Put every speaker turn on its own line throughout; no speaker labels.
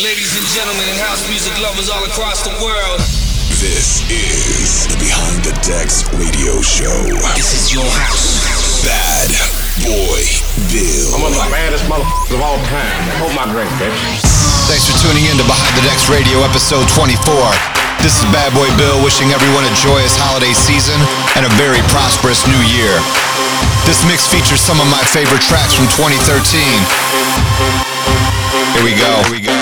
Ladies and gentlemen, and house music lovers all across the world.
This is the Behind the Decks radio show.
This is your house.
Bad Boy Bill.
I'm one of the baddest motherfuckers of all time. Hold my drink, bitch.
Thanks for tuning in to Behind the Decks Radio episode 24. This is Bad Boy Bill wishing everyone a joyous holiday season and a very prosperous new year. This mix features some of my favorite tracks from 2013. Here we go. Here we go.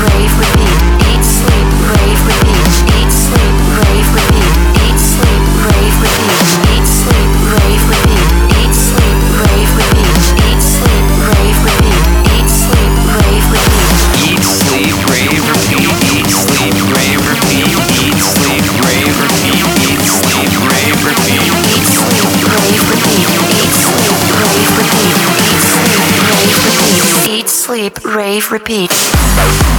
Rave, repeat.
Wrapped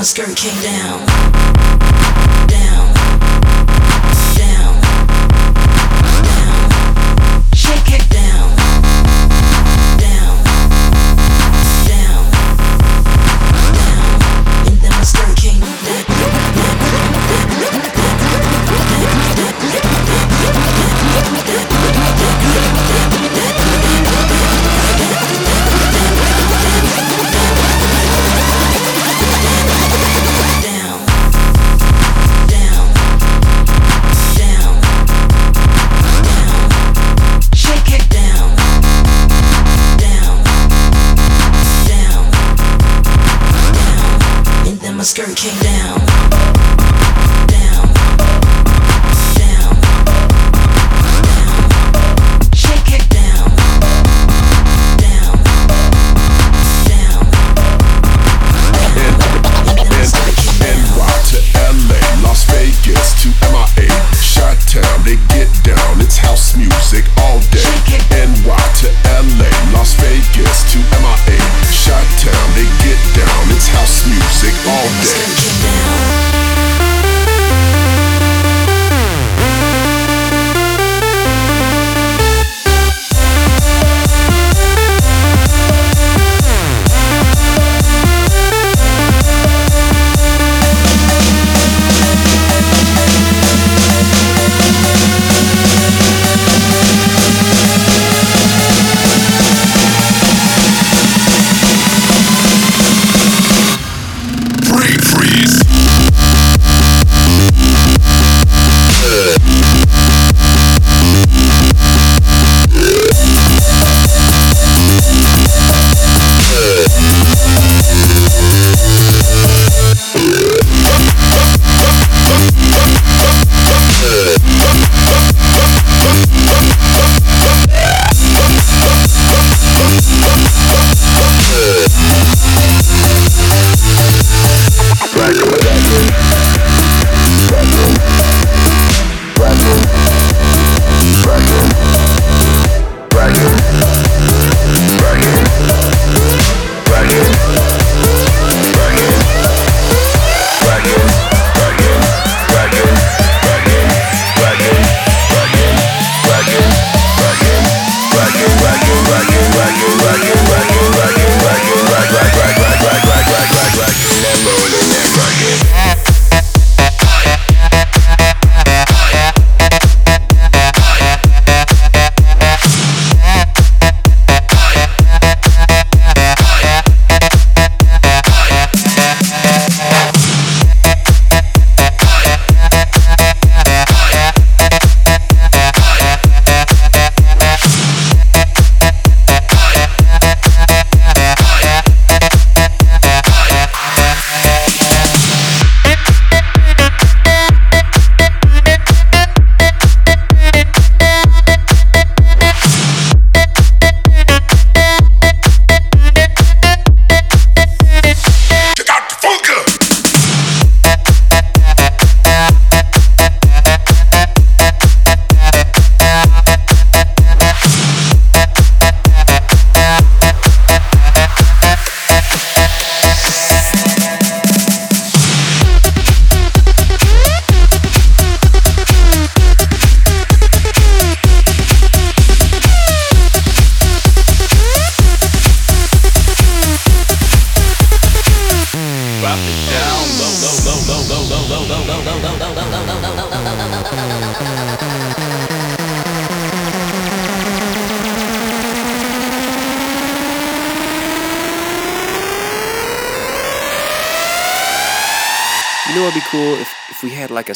my skirt came down, down,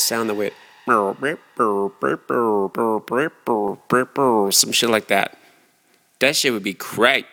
sound that went some shit like that. That shit would be great.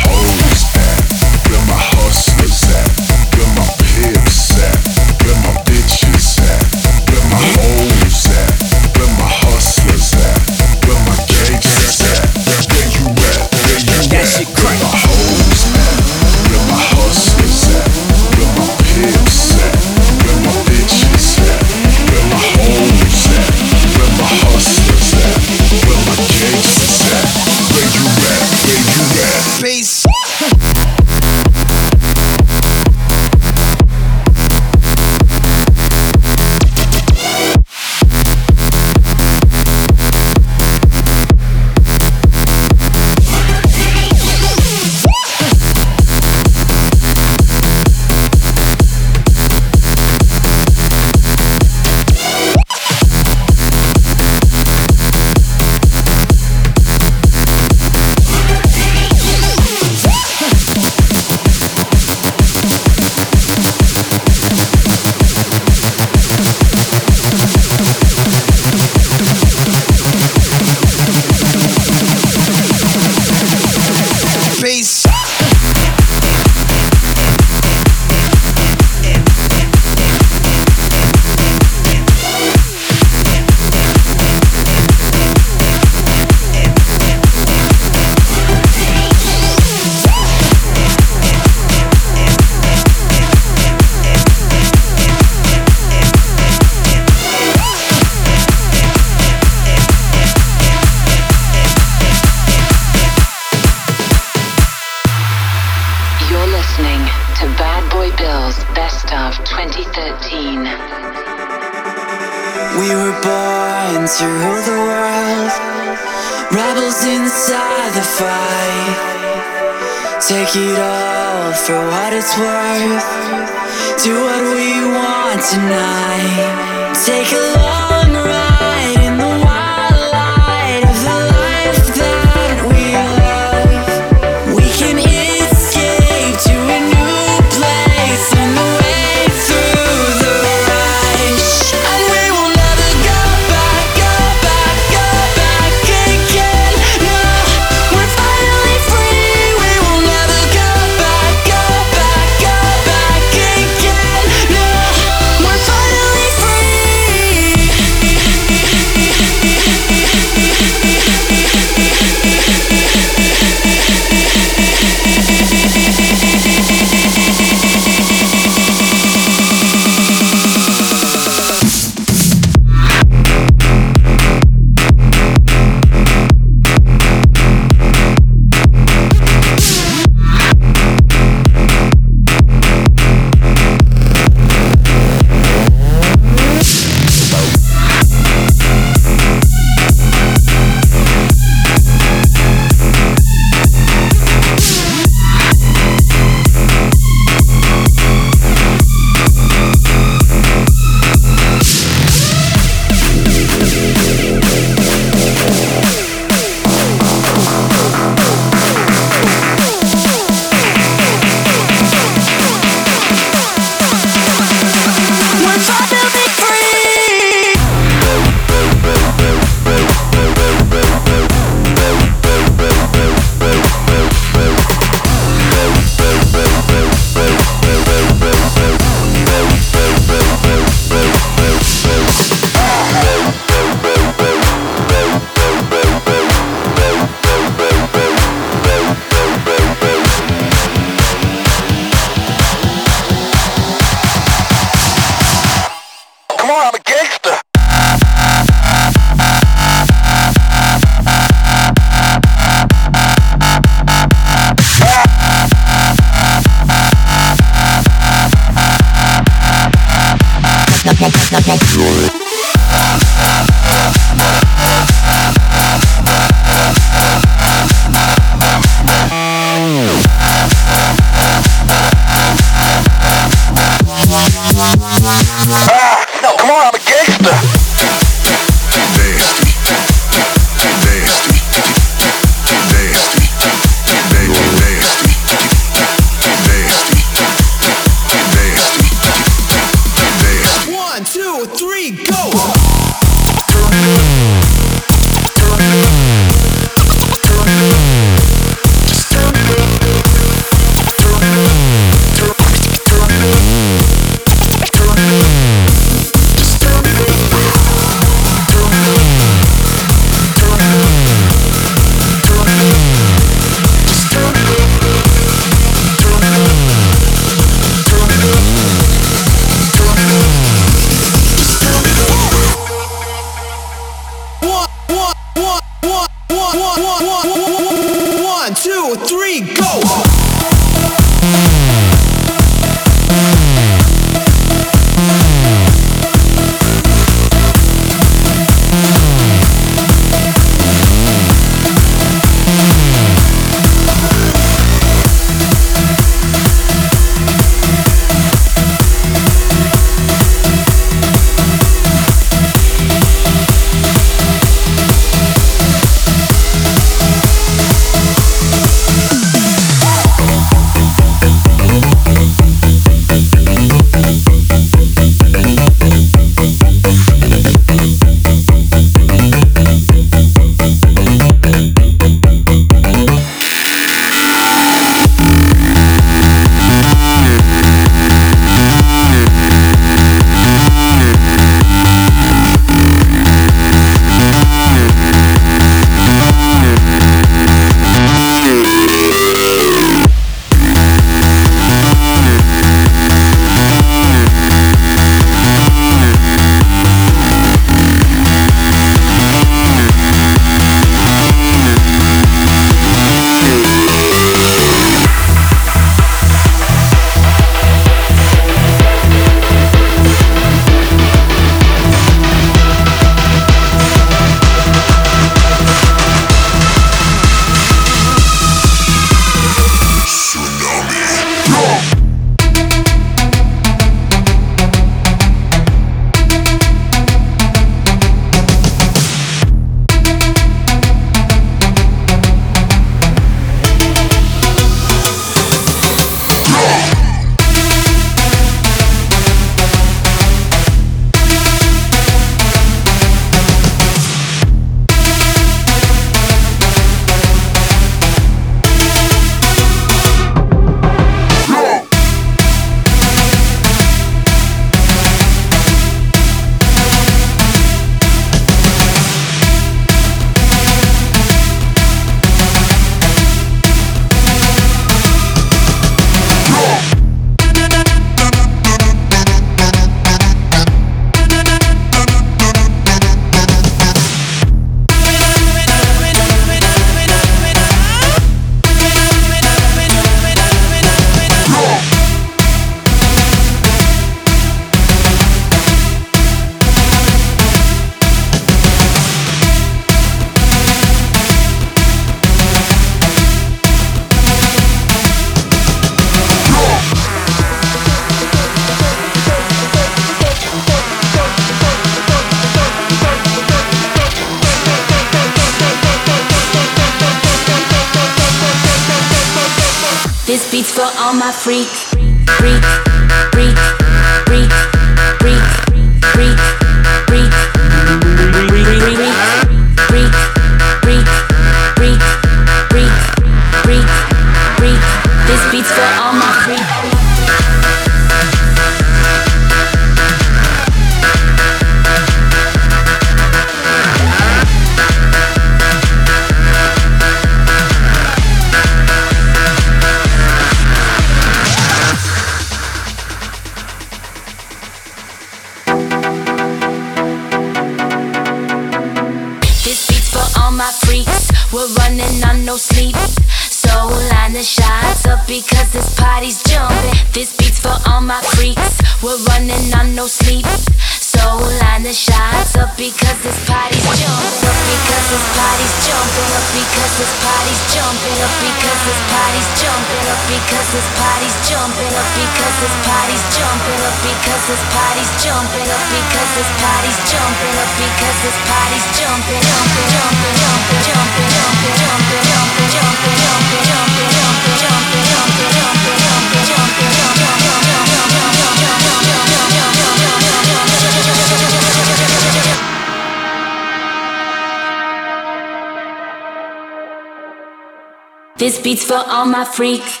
beats for all my freaks.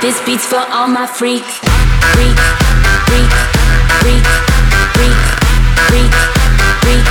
This beats for all my freaks.
Freak, freak, freak, freak, freak, freak, freak.